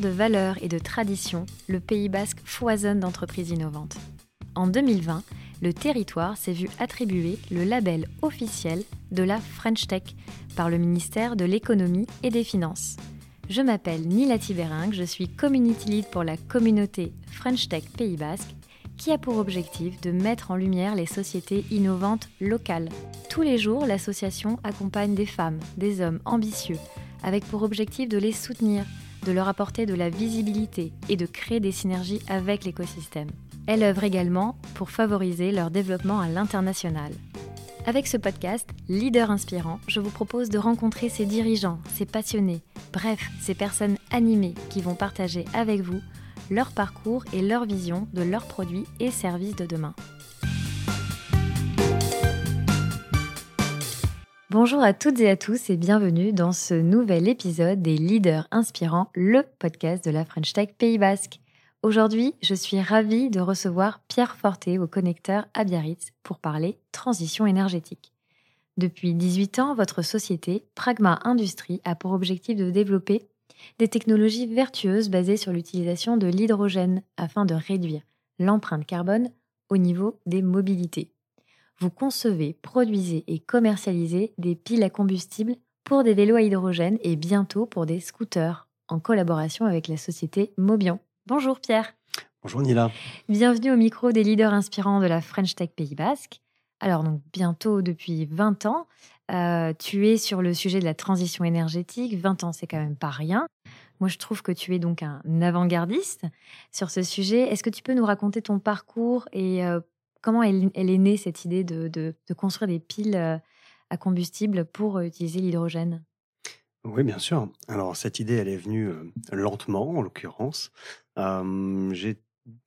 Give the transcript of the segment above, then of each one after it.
De valeurs et de traditions, le Pays basque foisonne d'entreprises innovantes. En 2020, le territoire s'est vu attribuer le label officiel de la French Tech par le ministère de l'économie et des finances. Je m'appelle Nila Tibering, je suis community lead pour la communauté French Tech Pays Basque qui a pour objectif de mettre en lumière les sociétés innovantes locales. Tous les jours, l'association accompagne des femmes, des hommes ambitieux, avec pour objectif de les soutenir, de leur apporter de la visibilité et de créer des synergies avec l'écosystème. Elle œuvre également pour favoriser leur développement à l'international. Avec ce podcast, Leader Inspirant, je vous propose de rencontrer ces dirigeants, ces passionnés, bref, ces personnes animées qui vont partager avec vous leur parcours et leur vision de leurs produits et services de demain. Bonjour à toutes et à tous et bienvenue dans ce nouvel épisode des Leaders Inspirants, le podcast de la French Tech Pays Basque. Aujourd'hui, je suis ravie de recevoir Pierre Forté au connecteur à Biarritz pour parler transition énergétique. Depuis 18 ans, votre société, Pragma Industrie, a pour objectif de développer des technologies vertueuses basées sur l'utilisation de l'hydrogène afin de réduire l'empreinte carbone au niveau des mobilités. Vous concevez, produisez et commercialisez des piles à combustible pour des vélos à hydrogène et bientôt pour des scooters, en collaboration avec la société Mobian. Bonjour Pierre. Bonjour Nila. Bienvenue au micro des leaders inspirants de la French Tech Pays Basque. Alors donc bientôt depuis 20 ans, euh, tu es sur le sujet de la transition énergétique. 20 ans, c'est quand même pas rien. Moi, je trouve que tu es donc un avant-gardiste sur ce sujet. Est-ce que tu peux nous raconter ton parcours et euh, comment elle, est née cette idée de, construire des piles euh, à combustible pour utiliser l'hydrogène? Oui, bien sûr. Alors, cette idée, elle est venue lentement, en l'occurrence. j'ai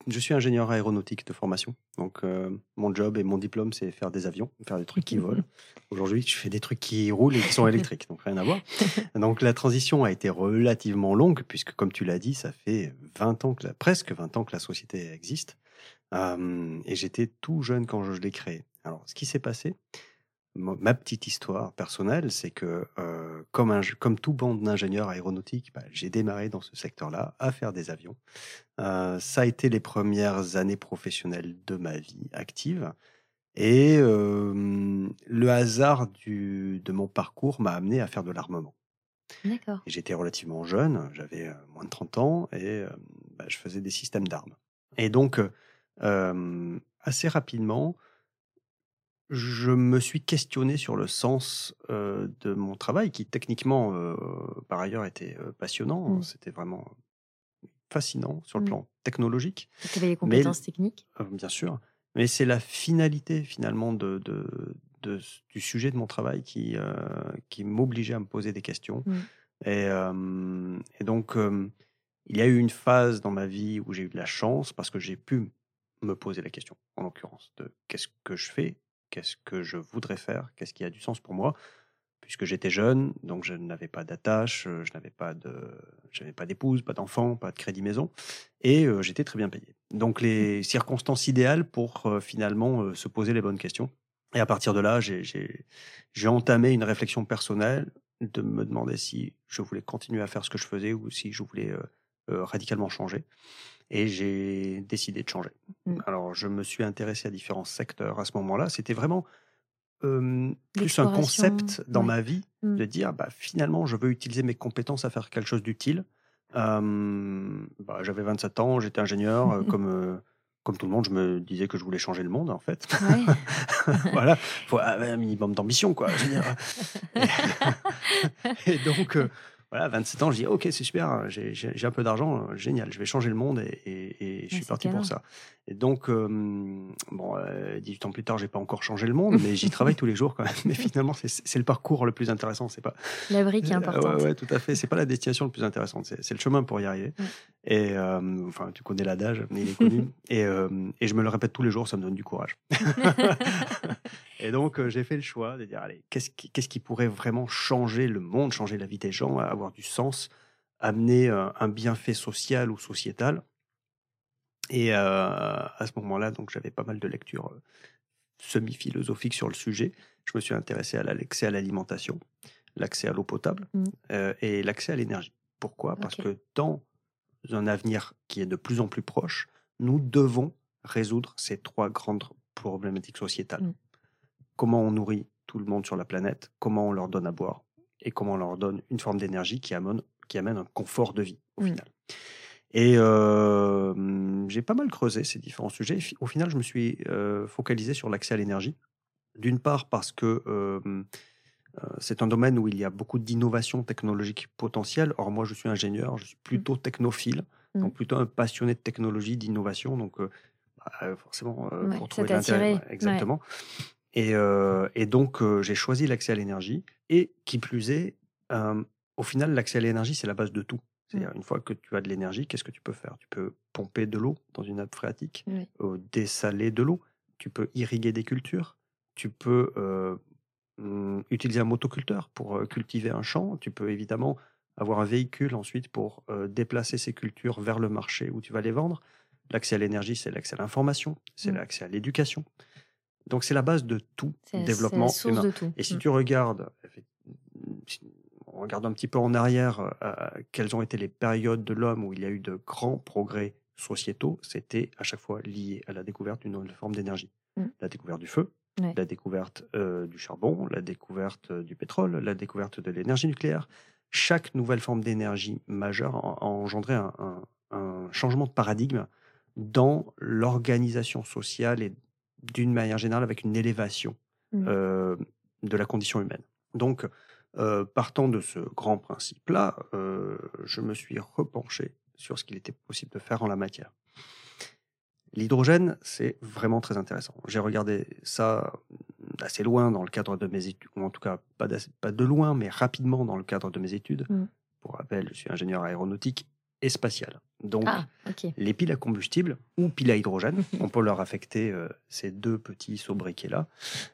je suis ingénieur aéronautique de formation. Donc, euh, mon job et mon diplôme, c'est faire des avions, faire des trucs qui volent. Aujourd'hui, je fais des trucs qui roulent et qui sont électriques, donc rien à voir. Donc, la transition a été relativement longue, puisque, comme tu l'as dit, ça fait 20 ans que presque 20 ans que la société existe. Euh, et j'étais tout jeune quand je l'ai créée. Alors, ce qui s'est passé, ma petite histoire personnelle, c'est que euh, comme, un, comme tout bande d'ingénieurs aéronautiques, bah, j'ai démarré dans ce secteur-là à faire des avions. Euh, ça a été les premières années professionnelles de ma vie active. Et euh, le hasard du, de mon parcours m'a amené à faire de l'armement. D'accord. J'étais relativement jeune, j'avais moins de 30 ans et bah, je faisais des systèmes d'armes. Et donc, assez rapidement, je me suis questionné sur le sens de mon travail, qui techniquement, par ailleurs, était passionnant. Mmh. C'était vraiment fascinant sur le mmh. plan technologique. Tu avais les compétences techniques? Bien sûr. Mais c'est la finalité, finalement, de, du sujet de mon travail qui, qui m'obligeait à me poser des questions. Mmh. Et, et, donc, il y a eu une phase dans ma vie où j'ai eu de la chance parce que j'ai pu me poser la question, en l'occurrence, de qu'est-ce que je fais qu'est-ce que je voudrais faire, qu'est-ce qui a du sens pour moi, puisque j'étais jeune, donc je n'avais pas d'attache, euh, je n'avais pas de, j'avais pas d'épouse, pas d'enfant, pas de crédit maison, et euh, j'étais très bien payé. Donc les circonstances idéales pour euh, finalement se poser les bonnes questions. Et à partir de là, j'ai entamé une réflexion personnelle de me demander si je voulais continuer à faire ce que je faisais ou si je voulais radicalement changer et j'ai décidé de changer. Mmh. Alors, je me suis intéressé à différents secteurs à ce moment-là. C'était vraiment plus un concept dans ma vie mmh. de dire, bah, finalement, je veux utiliser mes compétences à faire quelque chose d'utile. bah, J'avais 27 ans, j'étais ingénieur, euh, comme, comme tout le monde, je me disais que je voulais changer le monde, en fait. voilà, il faut un minimum d'ambition, quoi. et, et, donc, voilà, 27 ans, je dis ok, c'est super, j'ai un peu d'argent, génial, je vais changer le monde et, je suis parti pour ça. Et donc, bon, 18 ans plus tard, j'ai pas encore changé le monde, mais j'y travaille tous les jours quand même. Mais finalement, c'est le parcours le plus intéressant, c'est pas la brique qui est importante. ouais, tout à fait. C'est pas la destination le plus intéressante, c'est le chemin pour y arriver. Et enfin, tu connais l'adage, mais il est connu. et, et je me le répète tous les jours, ça me donne du courage. et donc, j'ai fait le choix de dire allez, qu'est-ce qui, qu'est-ce qui pourrait vraiment changer le monde, changer la vie des gens, avoir du sens, amener un bienfait social ou sociétal. Et à ce moment-là, donc j'avais pas mal de lectures semi-philosophiques sur le sujet. Je me suis intéressé à l'accès à l'alimentation, l'accès à l'eau potable mmh. et l'accès à l'énergie. Pourquoi? Parce que dans un avenir qui est de plus en plus proche, nous devons résoudre ces trois grandes problématiques sociétales. Mm. Comment on nourrit tout le monde sur la planète, comment on leur donne à boire et comment on leur donne une forme d'énergie qui amène, qui amène un confort de vie au mm. final. Et euh, j'ai pas mal creusé ces différents sujets. Au final, je me suis euh, focalisé sur l'accès à l'énergie. D'une part parce que euh, c'est un domaine où il y a beaucoup d'innovation technologique potentielle. Or, moi, je suis ingénieur, je suis plutôt mmh. technophile, mmh. donc plutôt un passionné de technologie, d'innovation. Donc, bah, forcément, pour trouver l'intérêt. Exactement. Et, et, donc, j'ai choisi l'accès à l'énergie. Et qui plus est, au final, l'accès à l'énergie, c'est la base de tout. C'est-à-dire, mmh. une fois que tu as de l'énergie, qu'est-ce que tu peux faire? Tu peux pomper de l'eau dans une nappe phréatique, dessaler de l'eau, tu peux irriguer des cultures, tu peux utiliser un motoculteur pour cultiver un champ, tu peux évidemment avoir un véhicule ensuite pour déplacer ces cultures vers le marché où tu vas les vendre. L'accès à l'énergie, c'est l'accès à l'information, c'est mmh. l'accès à l'éducation. Donc c'est la base de tout développement humain. Et si tu regardes, on regarde un petit peu en arrière euh, quelles ont été les périodes de l'homme où il y a eu de grands progrès sociétaux, c'était à chaque fois lié à la découverte d'une nouvelle forme d'énergie. Mmh. La découverte du feu, la découverte euh, du charbon, la découverte du pétrole, la découverte de l'énergie nucléaire. Chaque nouvelle forme d'énergie majeure a, engendré un, changement de paradigme dans l'organisation sociale et d'une manière générale avec une élévation mmh. euh, de la condition humaine. Donc, euh, partant de ce grand principe-là, euh, je me suis repenché sur ce qu'il était possible de faire en la matière. L'hydrogène, c'est vraiment très intéressant. J'ai regardé ça assez loin dans le cadre de mes études, ou en tout cas pas, de loin, mais rapidement dans le cadre de mes études. Mmh. Pour rappel, je suis ingénieur aéronautique et spatial. Donc, ah, les piles à combustible ou piles à hydrogène, on peut leur affecter euh, ces deux petits sobriquets-là.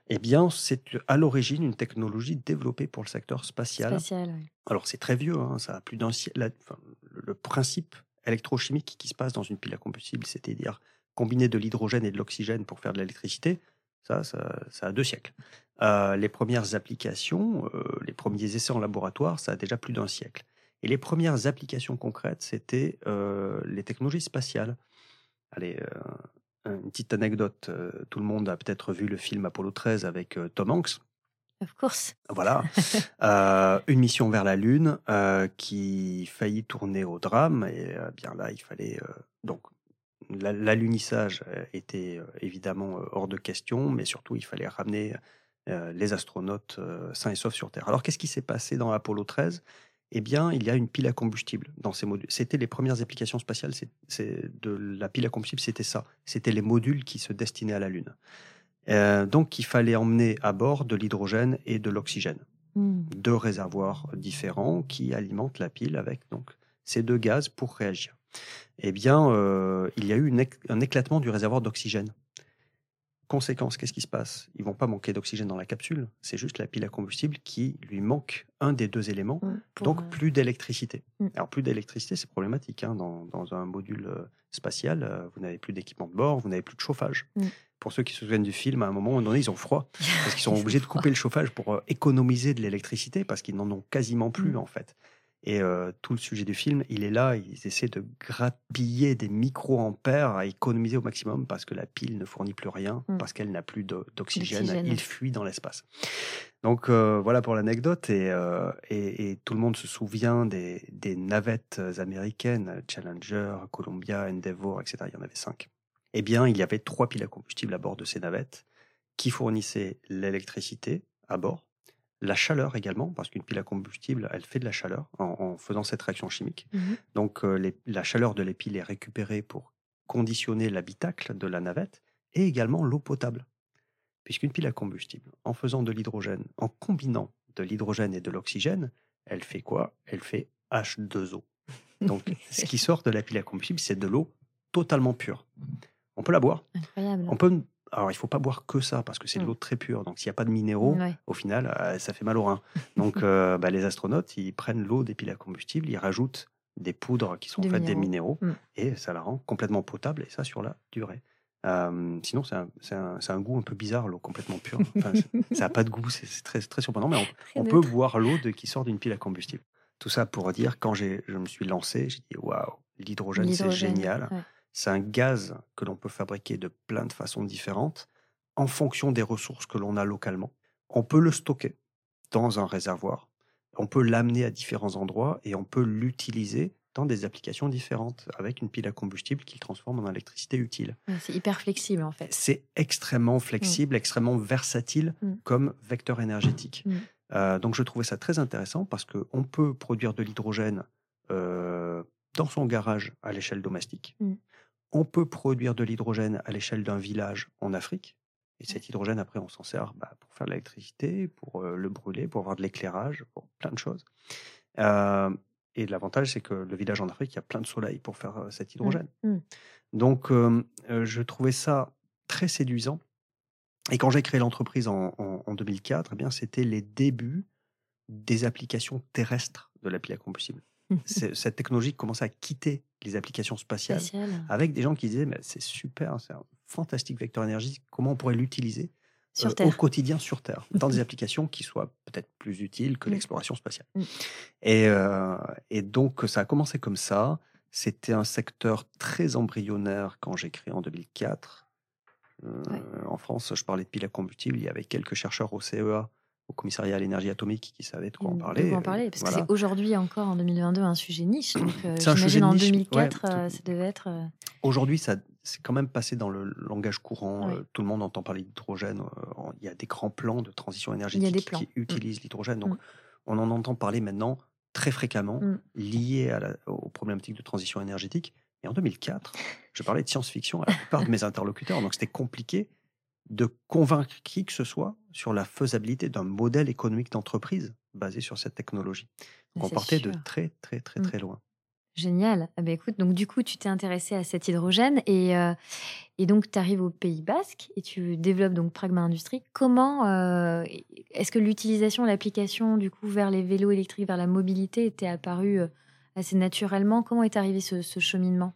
Eh bien, c'est à l'origine une technologie développée pour le secteur spatial. Alors, c'est très vieux, hein, ça a plus d'un siècle. le principe électrochimique qui se passe dans une pile à combustible, c'est-à-dire combiner de l'hydrogène et de l'oxygène pour faire de l'électricité, ça, ça, a deux siècles. Euh, les premières applications, euh, les premiers essais en laboratoire, ça a déjà plus d'un siècle. Et les premières applications concrètes, c'était euh, les technologies spatiales. Allez, une petite anecdote. Tout le monde a peut-être vu le film Apollo 13 avec Tom Hanks. Of course. Voilà. une mission vers la Lune qui faillit tourner au drame. Et bien là, il fallait. donc, l'alunissage était évidemment hors de question, mais surtout, il fallait ramener les astronautes sains et saufs sur Terre. Alors, qu'est-ce qui s'est passé dans Apollo 13 eh bien, il y a une pile à combustible dans ces modules. C'était les premières applications spatiales c'est, de la pile à combustible, c'était ça. C'était les modules qui se destinaient à la Lune. Euh, donc, il fallait emmener à bord de l'hydrogène et de l'oxygène. Hmm. Deux réservoirs différents qui alimentent la pile avec donc, ces deux gaz pour réagir. Eh bien, euh, il y a eu un éclatement du réservoir d'oxygène. Conséquence, qu'est-ce qui se passe? Ils vont pas manquer d'oxygène dans la capsule, c'est juste la pile à combustible qui lui manque un des deux éléments, donc euh, plus d'électricité. Mm. Alors plus d'électricité, c'est problématique. Hein. Dans, un module euh, spatial, vous n'avez plus d'équipement de bord, vous n'avez plus de chauffage. Mm. Pour ceux qui se souviennent du film, à un moment donné, ils ont froid, parce qu'ils sont obligés de couper le chauffage pour économiser de l'électricité, parce qu'ils n'en ont quasiment plus mm. en fait. Et euh, tout le sujet du film, il est là, ils essaient de grappiller des micro-ampères à économiser au maximum parce que la pile ne fournit plus rien, mmh. parce qu'elle n'a plus d'oxygène, il fuit dans l'espace. Donc euh, voilà pour l'anecdote, euh, et, et, tout le monde se souvient des, des, navettes américaines, Challenger, Columbia, Endeavour, etc. Il y en avait cinq. Eh bien, il y avait trois piles à combustible à bord de ces navettes qui fournissaient l'électricité à bord, la chaleur également, parce qu'une pile à combustible, elle fait de la chaleur en, faisant cette réaction chimique. Mmh Donc euh, la chaleur de les piles est récupérée pour conditionner l'habitacle de la navette et également l'eau potable. Puisqu'une pile à combustible, en faisant de l'hydrogène, en combinant de l'hydrogène et de l'oxygène, elle fait quoi? Elle fait H2O. Donc ce qui sort de la pile à combustible, c'est de l'eau totalement pure. On peut la boire. Incroyable. On peut alors, il faut pas boire que ça parce que c'est de mmh. l'eau très pure. Donc, s'il n'y a pas de minéraux, au final, euh, ça fait mal au rein. Donc, euh, bah, les astronautes, ils prennent l'eau des piles à combustible, ils rajoutent des poudres qui sont faites des minéraux mmh. et ça la rend complètement potable et ça sur la durée. sinon, c'est un, un, goût un peu bizarre, l'eau complètement pure. ça n'a pas de goût, c'est très, très surprenant, mais on, peut boire l'eau qui sort d'une pile à combustible. Tout ça pour dire, quand je me suis lancé, j'ai dit waouh, L'hydrogène, c'est génial. C'est un gaz que l'on peut fabriquer de plein de façons différentes en fonction des ressources que l'on a localement. On peut le stocker dans un réservoir, on peut l'amener à différents endroits et on peut l'utiliser dans des applications différentes avec une pile à combustible qui le transforme en électricité utile. c'est hyper flexible en fait. C'est extrêmement flexible, mmh. extrêmement versatile mmh. comme vecteur énergétique. Mmh. Euh, donc je trouvais ça très intéressant parce qu'on peut produire de l'hydrogène euh, dans son garage à l'échelle domestique. On peut produire de l'hydrogène à l'échelle d'un village en Afrique. Et cet hydrogène, après, on s'en sert bah, pour faire de l'électricité, pour euh, le brûler, pour avoir de l'éclairage, pour plein de choses. Et l'avantage, c'est que le village en Afrique, il y a plein de soleil pour faire cet mmh. hydrogène. Mmh. Donc, je trouvais ça très séduisant. Et quand j'ai créé l'entreprise en, 2004, eh bien, c'était les débuts des applications terrestres de la pile à combustible. Cette technologie commençait à quitter les applications spatiales avec des gens qui disaient mais c'est super, c'est un fantastique vecteur énergie, comment on pourrait l'utiliser euh, au quotidien sur Terre, dans des applications qui soient peut-être plus utiles que mmh. l'exploration spatiale. Et, euh, et, donc, ça a commencé comme ça. C'était un secteur très embryonnaire quand j'ai créé en 2004. Euh, en France, je parlais de piles à combustible. Il y avait quelques chercheurs au CEA au commissariat à l'énergie atomique qui savait de quoi en parler. en parler, parce que c'est aujourd'hui encore en 2022 un sujet niche. Donc, j'imagine en 2004, ça devait être. Aujourd'hui, ça c'est quand même passé dans le langage courant. tout le monde entend parler d'hydrogène. il y a des grands plans de transition énergétique qui mmh. utilisent l'hydrogène. Donc, mmh. on en entend parler maintenant très fréquemment, mmh. lié à la, aux problématiques de transition énergétique. Et en 2004, je parlais de science-fiction à la plupart de mes interlocuteurs. Donc, c'était compliqué de convaincre qui que ce soit sur la faisabilité d'un modèle économique d'entreprise basé sur cette technologie. Donc, on partait de très, très, très, très loin. Génial. Ah bah, écoute, donc du coup, tu t'es intéressé à cet hydrogène et, euh, et donc tu arrives au Pays Basque et tu développes donc Pragma Industrie. Comment euh, est-ce que l'utilisation, l'application du coup vers les vélos électriques, vers la mobilité était apparue euh, assez naturellement? Comment est arrivé ce, cheminement?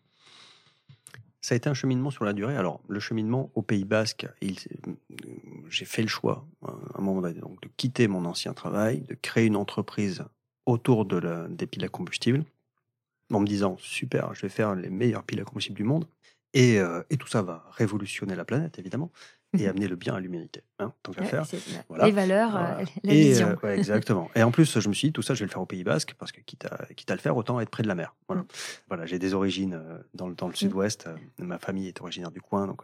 Ça a été un cheminement sur la durée. Alors, le cheminement au Pays Basque, j'ai fait le choix, à un moment donné, de quitter mon ancien travail, de créer une entreprise autour des piles à combustible en me disant super, je vais faire les meilleures piles à combustible du monde. Euh, et, tout ça va révolutionner la planète, évidemment, et amener le bien à l'humanité, hein, tant qu'à faire. Les valeurs, euh, la vision. Euh, exactement. Et en plus, je me suis dit, tout ça, je vais le faire au Pays Basque, parce que quitte à, quitte à le faire, autant être près de la mer. Voilà, mm. voilà j'ai des origines dans le, dans le mm. sud-ouest, ma famille est originaire du coin, donc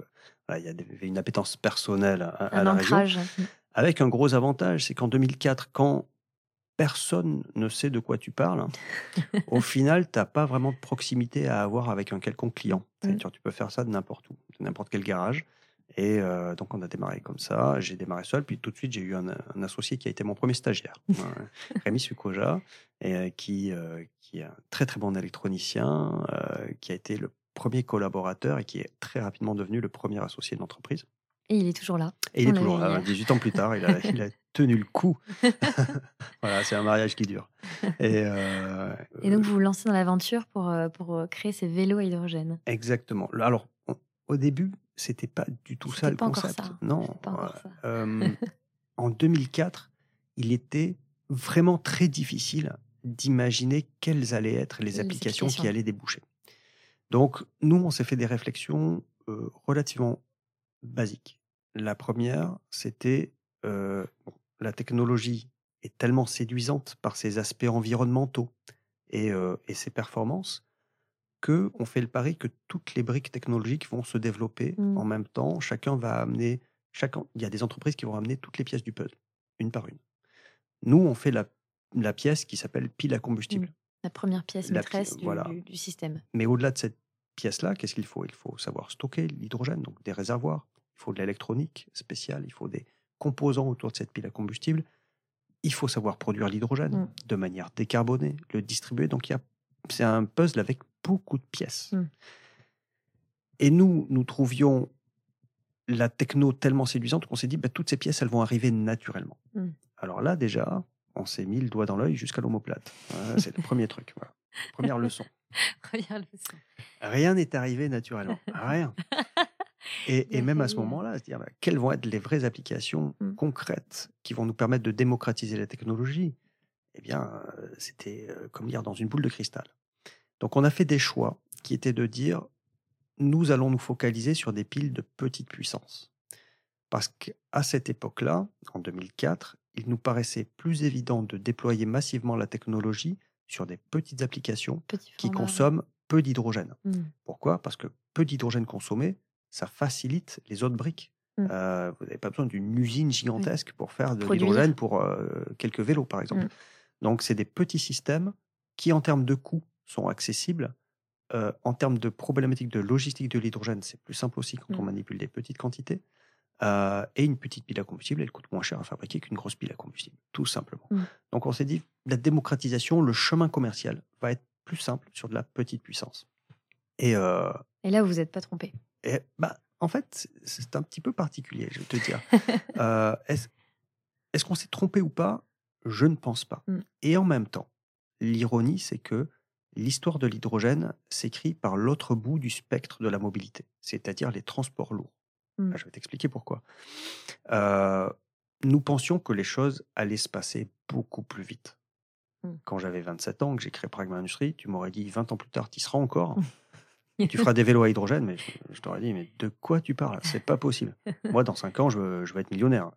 voilà, il y avait une appétence personnelle à, la région. Mm. Avec un gros avantage, c'est qu'en 2004, quand personne ne sait de quoi tu parles, au final, tu n'as pas vraiment de proximité à avoir avec un quelconque client. Tu peux faire ça de n'importe où, de n'importe quel garage. Et euh, donc, on a démarré comme ça. J'ai démarré seul. Puis tout de suite, j'ai eu un, associé qui a été mon premier stagiaire, Rémi Sukoja, et, euh, qui, euh, qui est un très, très bon électronicien, qui a été le premier collaborateur et qui est très rapidement devenu le premier associé de l'entreprise. Et il est toujours là. Et il est toujours là. 18 ans plus tard, il a, il a tenu le coup. voilà, c'est un mariage qui dure. Et, euh, et donc, vous vous lancez dans l'aventure pour, pour créer ces vélos à hydrogène. Exactement. Alors, au début, c'était pas du tout ça le concept. Ça. Non. en 2004, il était vraiment très difficile d'imaginer quelles allaient être les, applications, qui allaient déboucher. Donc, nous, on s'est fait des réflexions relativement basiques. La première, c'était la technologie est tellement séduisante par ses aspects environnementaux et, euh, ses performances que on fait le pari que toutes les briques technologiques vont se développer mmh. en même temps. Chacun va amener, chacun, il y a des entreprises qui vont amener toutes les pièces du puzzle, une par une. Nous, on fait la, pièce qui s'appelle pile à combustible. Mmh. La première pièce maîtresse du, du, système. Mais au-delà de cette pièce-là, qu'est-ce qu'il faut? Il faut savoir stocker l'hydrogène, donc des réservoirs. Il faut de l'électronique spéciale, il faut des, composants autour de cette pile à combustible, il faut savoir produire l'hydrogène mm. de manière décarbonée, le distribuer. Donc, c'est un puzzle avec beaucoup de pièces. Mm. Et nous, nous trouvions la techno tellement séduisante qu'on s'est dit, bah, toutes ces pièces, elles vont arriver naturellement. Mm. Alors là, déjà, on s'est mis le doigt dans l'œil jusqu'à l'omoplate. c'est le premier truc. Première leçon. Première leçon. Rien n'est arrivé naturellement. Rien. Et, même à ce moment-là, se dire bah, quelles vont être les vraies applications mmh. concrètes qui vont nous permettre de démocratiser la technologie? Eh bien, euh, c'était euh, comme lire dans une boule de cristal. Donc, on a fait des choix qui était de dire nous allons nous focaliser sur des piles de petite puissance. Parce qu'à cette époque-là, en 2004, il nous paraissait plus évident de déployer massivement la technologie sur des petites applications qui consomment peu d'hydrogène. Mmh. Pourquoi? Parce que peu d'hydrogène consommé, ça facilite les autres briques. Mmh. Euh, vous n'avez pas besoin d'une usine gigantesque pour faire de l'hydrogène pour euh, quelques vélos, par exemple. Mmh. Donc, c'est des petits systèmes qui, en termes de coûts, sont accessibles. Euh, en termes de problématiques de logistique de l'hydrogène, c'est plus simple aussi quand on manipule des petites quantités. et une petite pile à combustible, elle coûte moins cher à fabriquer qu'une grosse pile à combustible, tout simplement. Donc on s'est dit, la démocratisation, le chemin commercial va être plus simple sur de la petite puissance. Et, euh, et là, vous n'êtes pas trompé. Et, bah, en fait, c'est un petit peu particulier, je vais te dire. euh, Est-ce qu'on s'est trompé ou pas? Je ne pense pas. Mm. Et en même temps, l'ironie, c'est que l'histoire de l'hydrogène s'écrit par l'autre bout du spectre de la mobilité, c'est-à-dire les transports lourds. Mm. je vais t'expliquer pourquoi. Euh, nous pensions que les choses allaient se passer beaucoup plus vite. Mmh. Quand j'avais 27 ans, que j'ai créé Pragma Industrie, tu m'aurais dit 20 ans plus tard, tu y seras encore. tu feras des vélos à hydrogène, mais je, t'aurais dit, mais de quoi tu parles? C'est pas possible. Moi, dans 5 ans, je veux être millionnaire.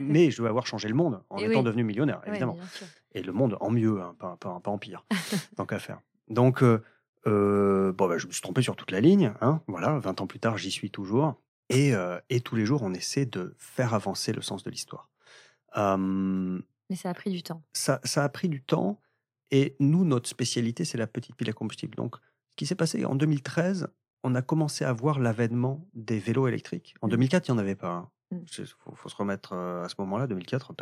mais je veux avoir changé le monde en étant devenu millionnaire, évidemment. et le monde en mieux, hein, pas, pas, en pire. tant qu'à faire. Donc, euh, euh, bon, bah, je me suis trompé sur toute la ligne. Hein, voilà, 20 ans plus tard, j'y suis toujours. Et, euh, et, tous les jours, on essaie de faire avancer le sens de l'histoire. Mais ça a pris du temps. Ça, ça a pris du temps. Et nous, notre spécialité, c'est la petite pile à combustible. Donc, ce qui s'est passé en 2013, on a commencé à voir l'avènement des vélos électriques. En 2004, mmh. il n'y en avait pas. Il hein. mmh. faut, se remettre euh, à ce moment-là, 2004, on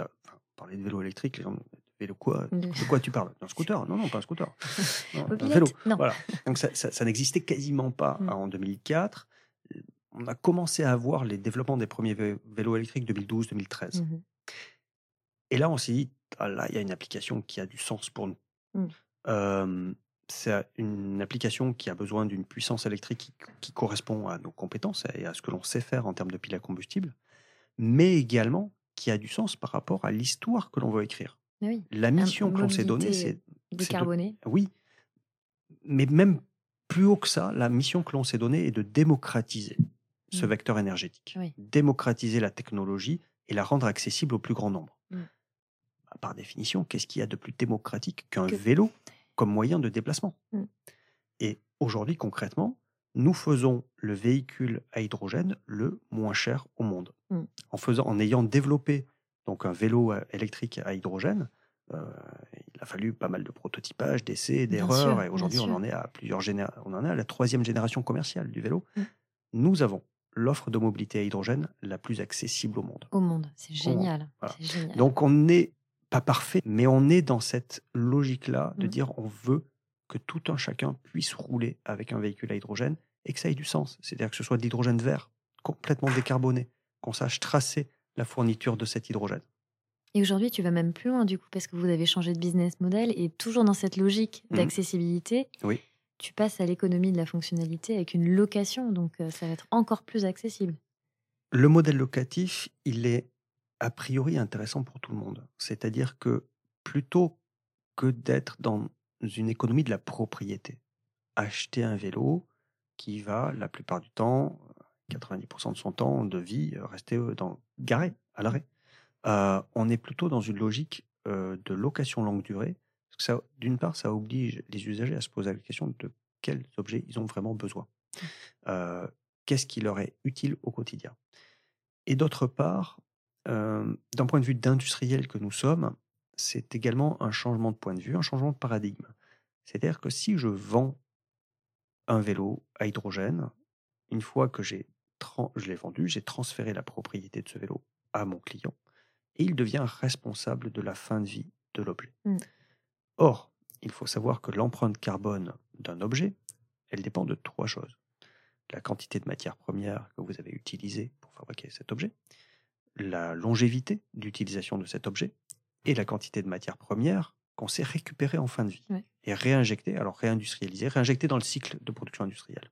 parlait de vélos électriques, les gens vélo quoi? Mmh. De quoi tu parles? Un scooter? Non, non, pas un scooter. un vélo. Voilà. Donc ça, ça, n'existait quasiment pas en 2004. On a commencé à voir les développements des premiers vélos électriques 2012-2013. Et là, on s'est dit, ah là, il y a une application qui a du sens pour nous. Mmh. C'est une application qui a besoin d'une puissance électrique qui, correspond à nos compétences et à ce que l'on sait faire en termes de pile à combustible, mais également qui a du sens par rapport à l'histoire que l'on veut écrire. La mission que l'on s'est donnée, c'est. Décarboner. Oui. Mais même plus haut que ça, la mission que l'on s'est donnée est de démocratiser ce mmh. vecteur énergétique. Démocratiser la technologie et la rendre accessible au plus grand nombre. Mmh par définition, qu'est-ce qu'il y a de plus démocratique qu'un vélo? Comme moyen de déplacement mmh. Et aujourd'hui, concrètement, nous faisons le véhicule à hydrogène le moins cher au monde. Mmh. En, faisant, en ayant développé donc un vélo euh, électrique à hydrogène, euh, il a fallu pas mal de prototypage, d'essais, d'erreurs, et aujourd'hui on en est à plusieurs on en est à la troisième génération commerciale du vélo. Mmh. Nous avons l'offre de mobilité à hydrogène la plus accessible au monde. Au monde, c'est génial. génial. Donc on est pas parfait, mais on est dans cette logique-là de mmh. dire on veut que tout un chacun puisse rouler avec un véhicule à hydrogène et que ça ait du sens. C'est-à-dire que ce soit de l'hydrogène vert, complètement décarboné, qu'on sache tracer la fourniture de cet hydrogène. Et aujourd'hui, tu vas même plus loin du coup, parce que vous avez changé de business model et toujours dans cette logique mmh. d'accessibilité. Oui. Tu passes à l'économie de la fonctionnalité avec une location, donc euh, ça va être encore plus accessible. Le modèle locatif, il est a priori intéressant pour tout le monde. C'est-à-dire que plutôt que d'être dans une économie de la propriété, acheter un vélo qui va la plupart du temps, 90% de son temps de vie, rester dans, garé à l'arrêt. Euh, on est plutôt dans une logique euh, de location longue durée. Parce que d'une part, ça oblige les usagers à se poser la question de quels objets ils ont vraiment besoin. Mmh. Euh, qu'est-ce qui leur est utile au quotidien? Et d'autre part, d'un point de vue d'industriel que nous sommes, c'est également un changement de point de vue, un changement de paradigme. C'est-à-dire que si je vends un vélo à hydrogène, une fois que j'ai je l'ai vendu, j'ai transféré la propriété de ce vélo à mon client et il devient responsable de la fin de vie de l'objet. Mmh. Or, il faut savoir que l'empreinte carbone d'un objet, elle dépend de trois choses. La quantité de matière première que vous avez utilisée pour fabriquer cet objet, la longévité d'utilisation de cet objet et la quantité de matières premières qu'on sait récupérer en fin de vie et réinjecter, alors réindustrialiser, réinjecter dans le cycle de production industrielle.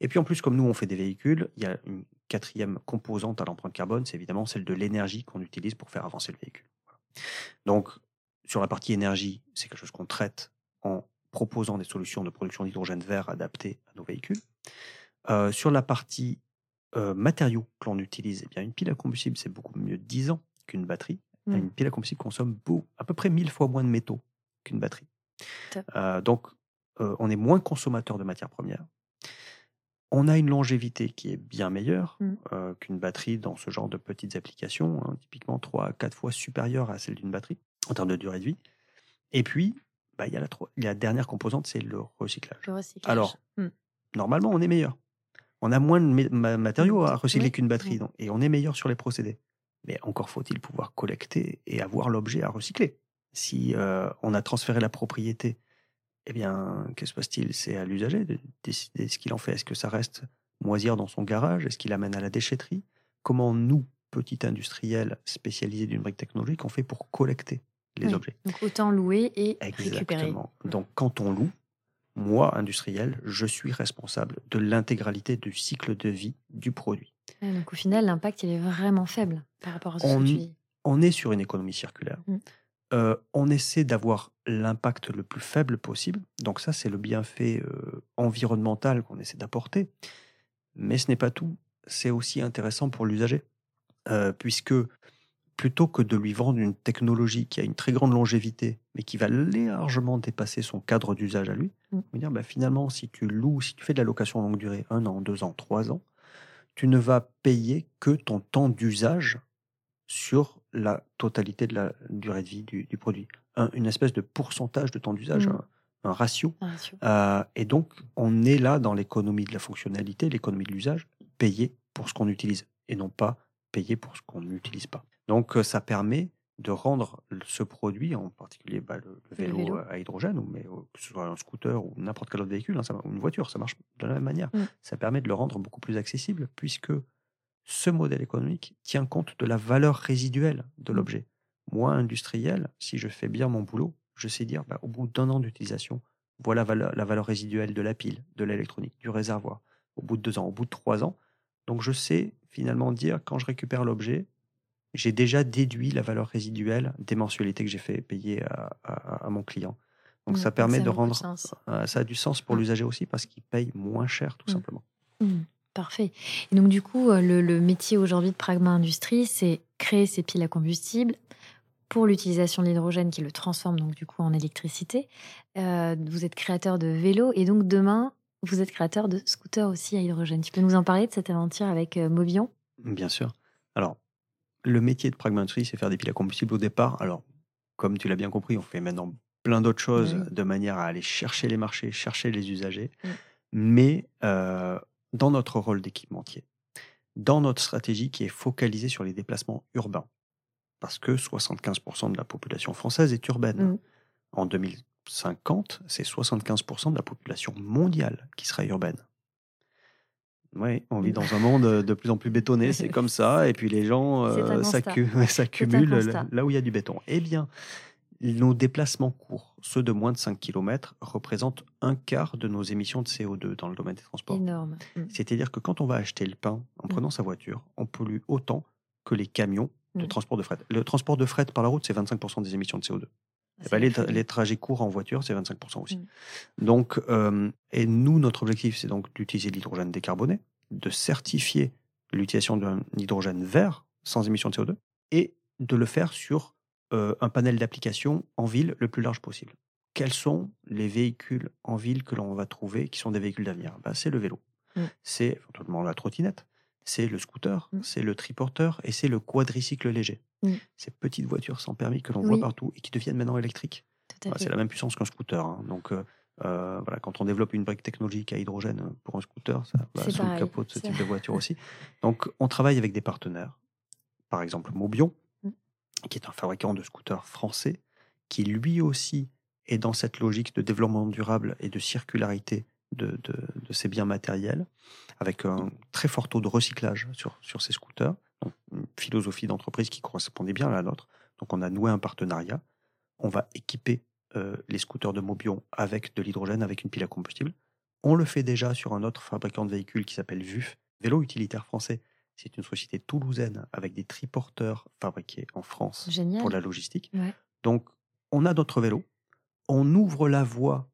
Et puis en plus, comme nous on fait des véhicules, il y a une quatrième composante à l'empreinte carbone, c'est évidemment celle de l'énergie qu'on utilise pour faire avancer le véhicule. Donc sur la partie énergie, c'est quelque chose qu'on traite en proposant des solutions de production d'hydrogène vert adaptées à nos véhicules. sur la partie matériaux que l'on utilise, eh bien, une pile à combustible, c'est beaucoup mieux 10 ans qu'une batterie. Mmh. Une pile à combustible consomme à peu près 1000 fois moins de métaux qu'une batterie. donc, on est moins consommateur de matières premières. On a une longévité qui est bien meilleure mmh. qu'une batterie dans ce genre de petites applications, hein, typiquement 3 à 4 fois supérieure à celle d'une batterie en termes de durée de vie. Et puis, bah, il y, a la, la dernière composante, c'est le recyclage. Alors, mmh. normalement, on est meilleur. On a moins de matériaux à recycler qu'une batterie, et on est meilleur sur les procédés. Mais encore faut-il pouvoir collecter et avoir l'objet à recycler. Si on a transféré la propriété eh bien, qui se passe-t-il? C'est à l'usager de décider ce qu'il en fait. Est-ce que ça reste moisir dans son garage? Est-ce qu'il amène à la déchetterie? Comment nous, petits industriels spécialisés d'une brique technologique, on fait pour collecter les objets? Donc autant louer et récupérer. Donc quand on loue, moi, industriel, je suis responsable de l'intégralité du cycle de vie du produit. donc au final, l'impact, il est vraiment faible par rapport à ce on, que tu dis. On est sur une économie circulaire. Mmh on essaie d'avoir l'impact le plus faible possible. Donc ça, c'est le bienfait environnemental qu'on essaie d'apporter. Mais ce n'est pas tout. C'est aussi intéressant pour l'usager, puisque plutôt que de lui vendre une technologie qui a une très grande longévité, mais qui va largement dépasser son cadre d'usage à lui, mmh. dire bah, finalement, si tu loues, si tu fais de la location longue durée, un an, deux ans, trois ans, tu ne vas payer que ton temps d'usage sur la totalité de la durée de vie du, produit. une espèce de pourcentage de temps d'usage, mmh. un, ratio. Euh, et donc, on est là dans l'économie de la fonctionnalité, l'économie de l'usage, payé pour ce qu'on utilise et non pas pour ce qu'on n'utilise pas. Donc, euh, ça permet de rendre ce produit, en particulier bah, le, vélo à hydrogène, ou, mais que ce soit un scooter ou n'importe quel autre véhicule, hein, ou une voiture, ça marche de la même manière. Mmh. Ça permet de le rendre beaucoup plus accessible puisque ce modèle économique tient compte de la valeur résiduelle de mmh. l'objet. Moi, industriel, si je fais bien mon boulot, je sais dire, bah, au bout d'un an d'utilisation, voilà la valeur, résiduelle de la pile, de l'électronique, du réservoir. Au bout de deux ans, au bout de trois ans. Donc je sais finalement dire, quand je récupère l'objet, j'ai déjà déduit la valeur résiduelle des mensualités que j'ai fait payer à, mon client. Donc mmh, ça permet de rendre... Euh, ça a du sens pour mmh. l'usager aussi parce qu'il paye moins cher tout simplement. Parfait. Et donc, du coup, euh, le, métier aujourd'hui de Pragma Industrie, c'est créer ces piles à combustible pour l'utilisation de l'hydrogène qui le transforme donc du coup en électricité. Euh, vous êtes créateur de vélos et donc demain, vous êtes créateur de scooters aussi à hydrogène. Tu peux nous en parler de cette aventure avec euh, Mobion? Bien sûr. Alors, le métier de Pragma Industrie, c'est faire des piles à combustible au départ. Alors, comme tu l'as bien compris, on fait maintenant plein d'autres choses de manière à aller chercher les marchés, chercher les usagers. Mais dans notre rôle d'équipementier, dans notre stratégie qui est focalisée sur les déplacements urbains, parce que 75% de la population française est urbaine. Mmh. En 2050, c'est 75% de la population mondiale qui sera urbaine. Oui, on vit dans un monde de plus en plus bétonné, c'est comme ça, et puis les gens euh, s'accumulent là où il y a du béton. Eh bien, nos déplacements courts, ceux de moins de 5 km, représentent un quart de nos émissions de CO2 dans le domaine des transports. Énorme. Mmh. C'est-à-dire que quand on va acheter le pain en mmh. prenant sa voiture, on pollue autant que les camions de mmh. transport de fret. Le transport de fret par la route, c'est 25% des émissions de CO2. Ah, ben, les, trajets courts en voiture, c'est 25% aussi. Donc, euh, et nous, notre objectif, c'est donc d'utiliser l'hydrogène décarboné, de certifier l'utilisation d'un hydrogène vert sans émissions de CO2 et de le faire sur un panel d'applications en ville le plus large possible. Quels sont les véhicules en ville que l'on va trouver qui sont des véhicules d'avenir? Bah, C'est le vélo, mmh. c'est éventuellement la trottinette, c'est le scooter, mmh. c'est le triporteur et c'est le quadricycle léger. Mmh. Ces petites voitures sans permis que l'on voit partout et qui deviennent maintenant électriques. c'est la même puissance qu'un scooter. Hein. Donc, voilà, quand on développe une brique technologique à hydrogène pour un scooter, ça va sous le capot de ce type de voiture aussi. Donc, on travaille avec des partenaires, par exemple Mobion, qui est un fabricant de scooters français, qui lui aussi est dans cette logique de développement durable et de circularité de, de, ses biens matériels, avec un très fort taux de recyclage sur, sur ces scooters, donc une philosophie d'entreprise qui correspondait bien à la nôtre. Donc on a noué un partenariat, on va équiper euh, les scooters de Mobion avec de l'hydrogène, avec une pile à combustible. On le fait déjà sur un autre fabricant de véhicules qui s'appelle VUF, vélo utilitaire français, c'est une société toulousaine avec des triporteurs fabriqués en France pour la logistique. Donc, on a notre vélo, on ouvre la voie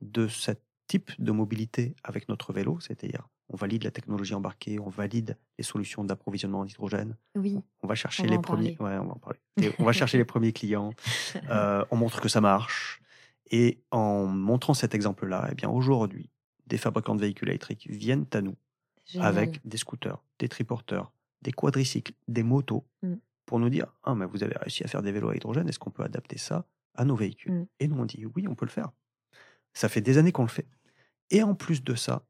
de ce type de mobilité avec notre vélo, c'est-à-dire on valide la technologie embarquée, on valide les solutions d'approvisionnement en hydrogène. Oui. On va chercher les premiers. Ouais, on va en parler. on va chercher les premiers clients. Euh, on montre que ça marche. Et en montrant cet exemple-là, eh bien aujourd'hui, des fabricants de véhicules électriques viennent à nous avec des scooters, des triporteurs, des quadricycles, des motos, mm. pour nous dire Ah, mais vous avez réussi à faire des vélos à hydrogène, est-ce qu'on peut adapter ça à nos véhicules? Mm. Et nous, on dit Oui, on peut le faire. Ça fait des années qu'on le fait. Et en plus de ça,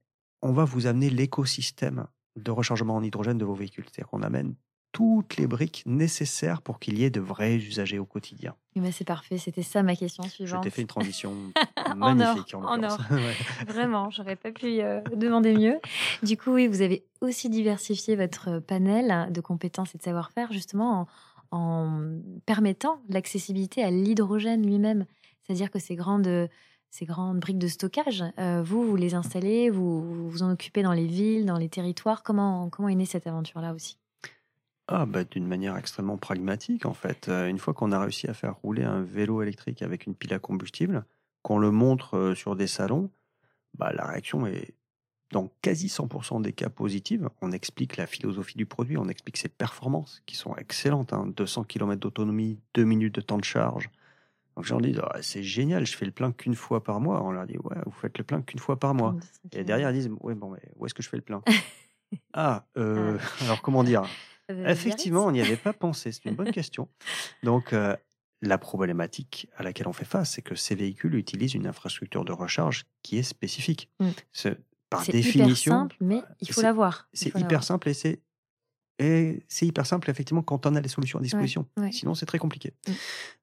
on va vous amener l'écosystème de rechargement en hydrogène de vos véhicules. C'est-à-dire qu'on amène toutes les briques nécessaires pour qu'il y ait de vrais usagers au quotidien. Eh ben, c'est parfait, c'était ça ma question suivante. Je t'ai fait une transition magnifique en, en or. Vraiment, j'aurais pas pu euh, demander mieux. Du coup, oui, vous avez aussi diversifié votre panel de compétences et de savoir-faire justement en, en permettant l'accessibilité à l'hydrogène lui-même. C'est-à-dire que ces grandes ces grandes briques de stockage, euh, vous, vous les installez, vous, vous en occupez dans les villes, dans les territoires. Comment, comment est née cette aventure-là aussi? Ah, bah, D'une manière extrêmement pragmatique, en fait. Euh, une fois qu'on a réussi à faire rouler un vélo électrique avec une pile à combustible, qu'on le montre euh, sur des salons, bah, la réaction est dans quasi 100% des cas positive. On explique la philosophie du produit, on explique ses performances qui sont excellentes. 200 hein. km d'autonomie, 2 minutes de temps de charge, donc j'en dis, «Ah, c'est génial, je fais le plein qu'une fois par mois. On leur dit, ouais, vous faites le plein qu'une fois par mois. Et derrière, ils disent, ouais, bon, mais où est-ce que je fais le plein? Ah, euh, ah, alors comment dire? Effectivement, on n'y avait pas pensé. C'est une bonne question. Donc, euh, la problématique à laquelle on fait face, c'est que ces véhicules utilisent une infrastructure de recharge qui est spécifique. Mmh. Par définition, hyper simple, mais il faut l'avoir. C'est hyper simple et c'est et c'est hyper simple, effectivement, quand on a les solutions à disposition. Sinon, c'est très compliqué. Mm.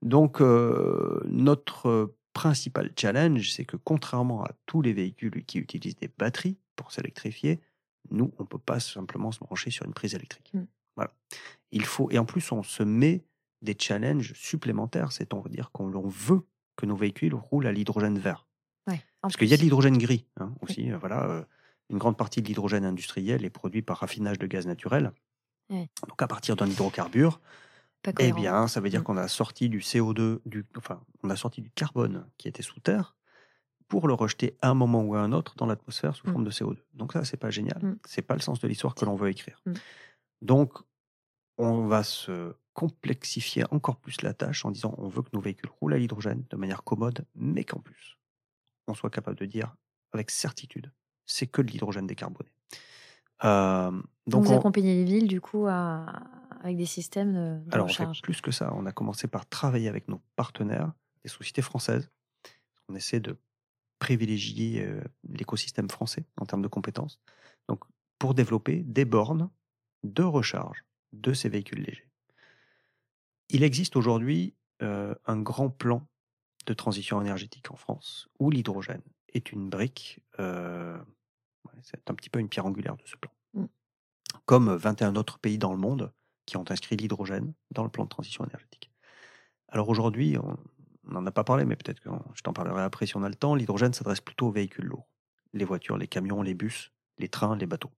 Donc, euh, notre principal challenge, c'est que contrairement à tous les véhicules qui utilisent des batteries pour s'électrifier, nous, on ne peut pas simplement se brancher sur une prise électrique. Mm. Voilà. Il faut, et en plus, on se met des challenges supplémentaires, c'est on veut dire qu'on veut que nos véhicules roulent à l'hydrogène vert. Parce qu'il y a de l'hydrogène gris hein, aussi. Euh, voilà, euh, une grande partie de l'hydrogène industriel est produit par raffinage de gaz naturel. Donc à partir d'un hydrocarbure, eh bien, ça veut dire mmh. qu'on a sorti du CO2, du, enfin, on a sorti du carbone qui était sous terre pour le rejeter à un moment ou à un autre dans l'atmosphère sous mmh. forme de CO2. Donc ça, c'est pas génial. Mmh. C'est pas le sens de l'histoire que l'on veut écrire. Donc, on va se complexifier encore plus la tâche en disant on veut que nos véhicules roulent à l'hydrogène de manière commode, mais qu'en plus, on soit capable de dire avec certitude, c'est que de l'hydrogène décarboné. Euh, donc, vous accompagnez les villes du coup avec des systèmes de, Alors, recharge. plus que ça. On a commencé par travailler avec nos partenaires, des sociétés françaises. On essaie de privilégier euh, l'écosystème français en termes de compétences. Donc, pour développer des bornes de recharge de ces véhicules légers. Il existe aujourd'hui euh, un grand plan de transition énergétique en France où l'hydrogène est une brique c'est un petit peu une pierre angulaire de ce plan. Mmh. Comme 21 autres pays dans le monde qui ont inscrit l'hydrogène dans le plan de transition énergétique. Alors aujourd'hui, on n'en a pas parlé, mais peut-être que je t'en parlerai après si on a le temps. L'hydrogène s'adresse plutôt aux véhicules lourds. Les voitures, les camions, les bus, les trains, les bateaux.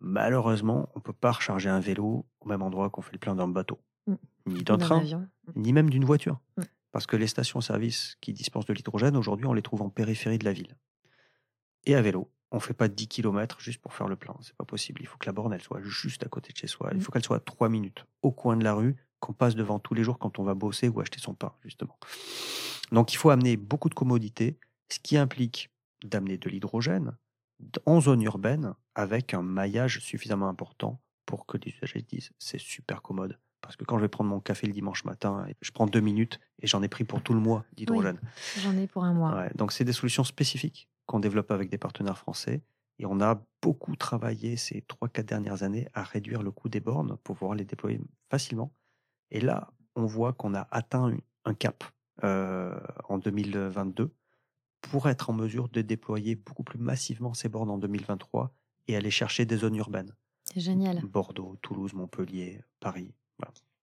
Malheureusement, on ne peut pas recharger un vélo au même endroit qu'on fait le plein d'un bateau, mmh. ni d'un train, mmh. ni même d'une voiture. Parce que les stations-service qui dispensent de l'hydrogène, aujourd'hui, on les trouve en périphérie de la ville. Et à vélo, on fait pas 10 km juste pour faire le plein. C'est pas possible. Il faut que la borne, elle soit juste à côté de chez soi. Il mmh. faut qu'elle soit à 3 minutes au coin de la rue qu'on passe devant tous les jours quand on va bosser ou acheter son pain, justement. Donc, il faut amener beaucoup de commodité, ce qui implique d'amener de l'hydrogène en zone urbaine avec un maillage suffisamment important pour que les usagers disent c'est super commode. Parce que quand je vais prendre mon café le dimanche matin, je prends deux minutes et j'en ai pris pour tout le mois d'hydrogène. j'en ai pour un mois. donc c'est des solutions spécifiques qu'on développe avec des partenaires français. Et on a beaucoup travaillé ces 3-4 dernières années à réduire le coût des bornes pour pouvoir les déployer facilement. Et là, on voit qu'on a atteint un cap euh, en 2022 pour être en mesure de déployer beaucoup plus massivement ces bornes en 2023 et aller chercher des zones urbaines. C'est génial. Bordeaux, Toulouse, Montpellier, Paris.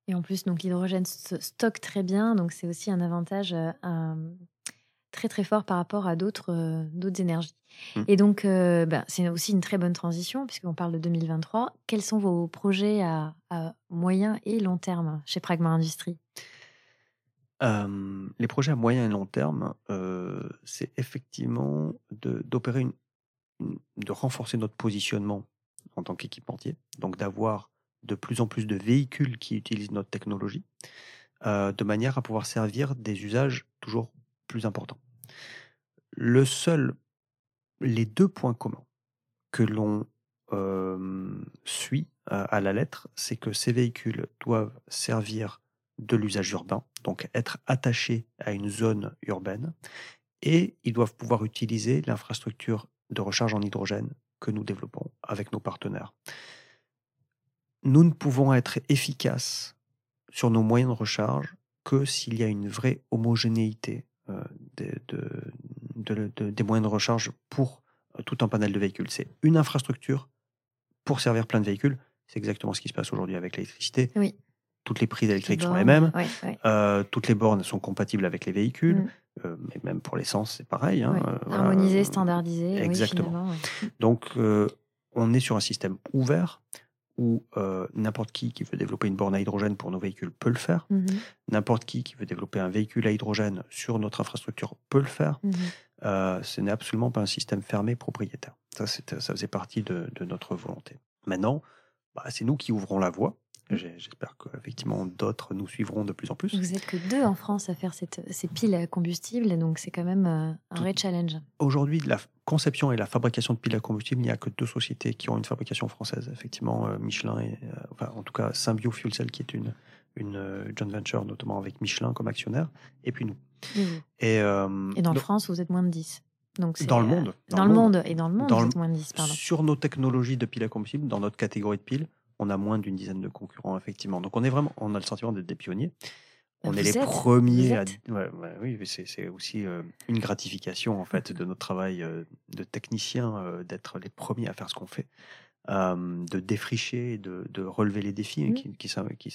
Et en plus, donc l'hydrogène se stocke très bien, donc c'est aussi un avantage euh, très très fort par rapport à d'autres euh, d'autres énergies. Mmh. Et donc, euh, ben, c'est aussi une très bonne transition puisqu'on parle de 2023. Quels sont vos projets à, moyen et long terme chez Pragma Industrie les projets à moyen et long terme, c'est effectivement d'opérer une, de renforcer notre positionnement en tant qu'équipementier, donc d'avoir de plus en plus de véhicules qui utilisent notre technologie, de manière à pouvoir servir des usages toujours plus importants. Le seul, les deux points communs que l'on suit à la lettre, c'est que ces véhicules doivent servir de l'usage urbain, donc être attachés à une zone urbaine, et ils doivent pouvoir utiliser l'infrastructure de recharge en hydrogène que nous développons avec nos partenaires. Nous ne pouvons être efficaces sur nos moyens de recharge que s'il y a une vraie homogénéité euh, des moyens de recharge pour euh, tout un panel de véhicules. C'est une infrastructure pour servir plein de véhicules. C'est exactement ce qui se passe aujourd'hui avec l'électricité. Oui. Toutes les prises électriques sont les mêmes. Euh, toutes les bornes sont compatibles avec les véhicules. Mm. Euh, mais même pour l'essence, c'est pareil. Hein, euh, Harmonisé, standardisé. Exactement. Donc, on est sur un système ouvert où n'importe qui qui veut développer une borne à hydrogène pour nos véhicules peut le faire. Mm-hmm. N'importe qui qui veut développer un véhicule à hydrogène sur notre infrastructure peut le faire. Mm-hmm. ce n'est absolument pas un système fermé propriétaire. Ça, ça faisait partie de, notre volonté. Maintenant, bah, c'est nous qui ouvrons la voie. J'espère qu'effectivement d'autres nous suivront de plus en plus. Vous êtes que deux en France à faire cette, ces piles à combustible, donc c'est quand même euh, un vrai challenge. Aujourd'hui, la conception et la fabrication de piles à combustible, il n'y a que deux sociétés qui ont une fabrication française, effectivement, euh, Michelin et, euh, enfin, en tout cas, Symbio Fuel Cell, qui est une, une joint venture, notamment avec Michelin comme actionnaire, et puis nous. Et, et, dans France, vous êtes moins de 10. Donc dans le monde. Dans, le monde. Et dans le monde, vous êtes moins de 10, pardon. Sur nos technologies de piles à combustible, dans notre catégorie de piles, on a moins d'une dizaine de concurrents, effectivement. Donc on est vraiment, on a le sentiment d'être des pionniers. On est les premiers à. oui, c'est aussi euh, une gratification en fait de notre travail euh, de technicien euh, d'être les premiers à faire ce qu'on fait, de défricher, de, de, relever les défis mmh. qui, qui, qui,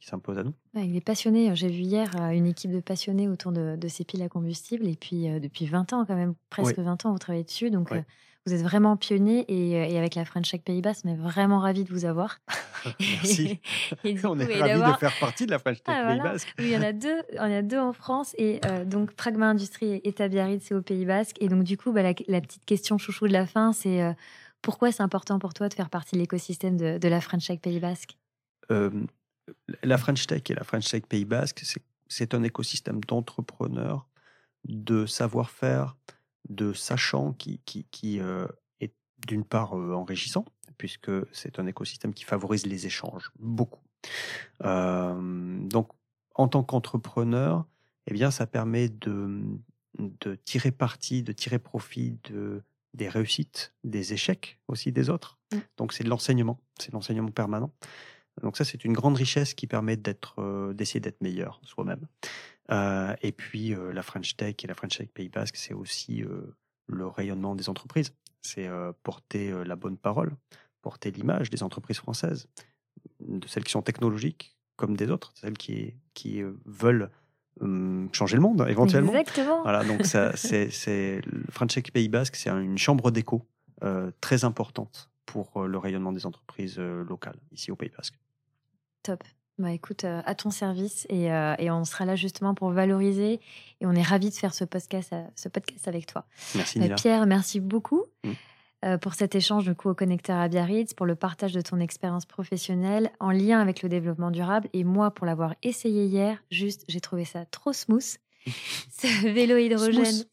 s'imposent à nous. Avec des passionnés, j'ai vu hier une équipe de passionnés autour de, ces piles à combustible et puis depuis 20 ans quand même, presque 20 ans, vous travaillez dessus, donc. Vous êtes vraiment pionnier et, et, avec la French Tech Pays Bas, on est vraiment ravis de vous avoir. Merci. on est ravis de faire partie de la French Tech ah, Pays Basque. Oui, il y en a deux, on a deux en France et euh, donc Pragma Industrie est à Biarritz, c'est au Pays Basque. Et donc du coup, bah, la, petite question chouchou de la fin, c'est euh, pourquoi c'est important pour toi de faire partie de l'écosystème de, de, la French Tech Pays Basque euh, La French Tech et la French Tech Pays Basque, c'est un écosystème d'entrepreneurs, de savoir-faire, de sachant qui, qui, euh, est d'une part euh, enrichissant, puisque c'est un écosystème qui favorise les échanges beaucoup. Euh, donc, en tant qu'entrepreneur, eh bien, ça permet de, de tirer parti, de tirer profit de, des réussites, des échecs aussi des autres. Mmh. Donc, c'est de l'enseignement, c'est l'enseignement permanent. Donc ça, c'est une grande richesse qui permet d'être, d'essayer d'être meilleur soi-même. Euh, et puis euh, la French Tech et la French Tech Pays Basque, c'est aussi euh, le rayonnement des entreprises. C'est porter la bonne parole, porter l'image des entreprises françaises, de celles qui sont technologiques comme des autres, celles qui, qui veulent hum, changer le monde éventuellement. Exactement. Voilà, donc ça, c'est, c'est French Tech Pays Basque, c'est une chambre d'écho très importante pour le rayonnement des entreprises locales ici au Pays Basque. Top. Bah écoute, euh, à ton service et, euh, et, on sera là justement pour valoriser et on est ravis de faire ce podcast, euh, ce podcast avec toi. Merci Nila. Pierre, merci beaucoup mmh. pour cet échange de coup au connecteur à Biarritz, pour le partage de ton expérience professionnelle en lien avec le développement durable et moi pour l'avoir essayé hier, juste j'ai trouvé ça trop smooth. ce vélo hydrogène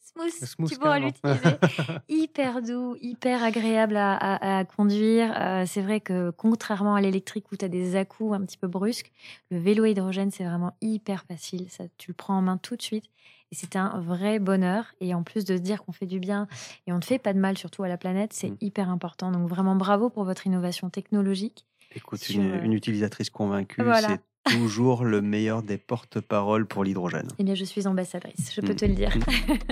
tu pourras l'utiliser. hyper doux, hyper agréable à, conduire. Euh, c'est vrai que contrairement à l'électrique où tu as des à un petit peu brusques, le vélo hydrogène, c'est vraiment hyper facile. Ça, tu le prends en main tout de suite. Et c'est un vrai bonheur. Et en plus de se dire qu'on fait du bien et on ne fait pas de mal, surtout à la planète, c'est mm. hyper important. Donc vraiment bravo pour votre innovation technologique. Écoute, une, une, utilisatrice convaincue, c'est toujours le meilleur des porte-paroles pour l'hydrogène. Eh bien, je suis ambassadrice, je peux mm. te le dire.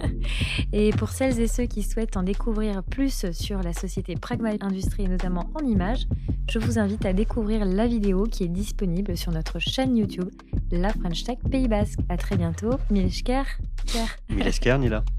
et pour celles et ceux qui souhaitent en découvrir plus sur la société Pragma Industrie, notamment en images, je vous invite à découvrir la vidéo qui est disponible sur notre chaîne YouTube, La French Tech Pays Basque. À très bientôt. Milesker. Milesker, Nila.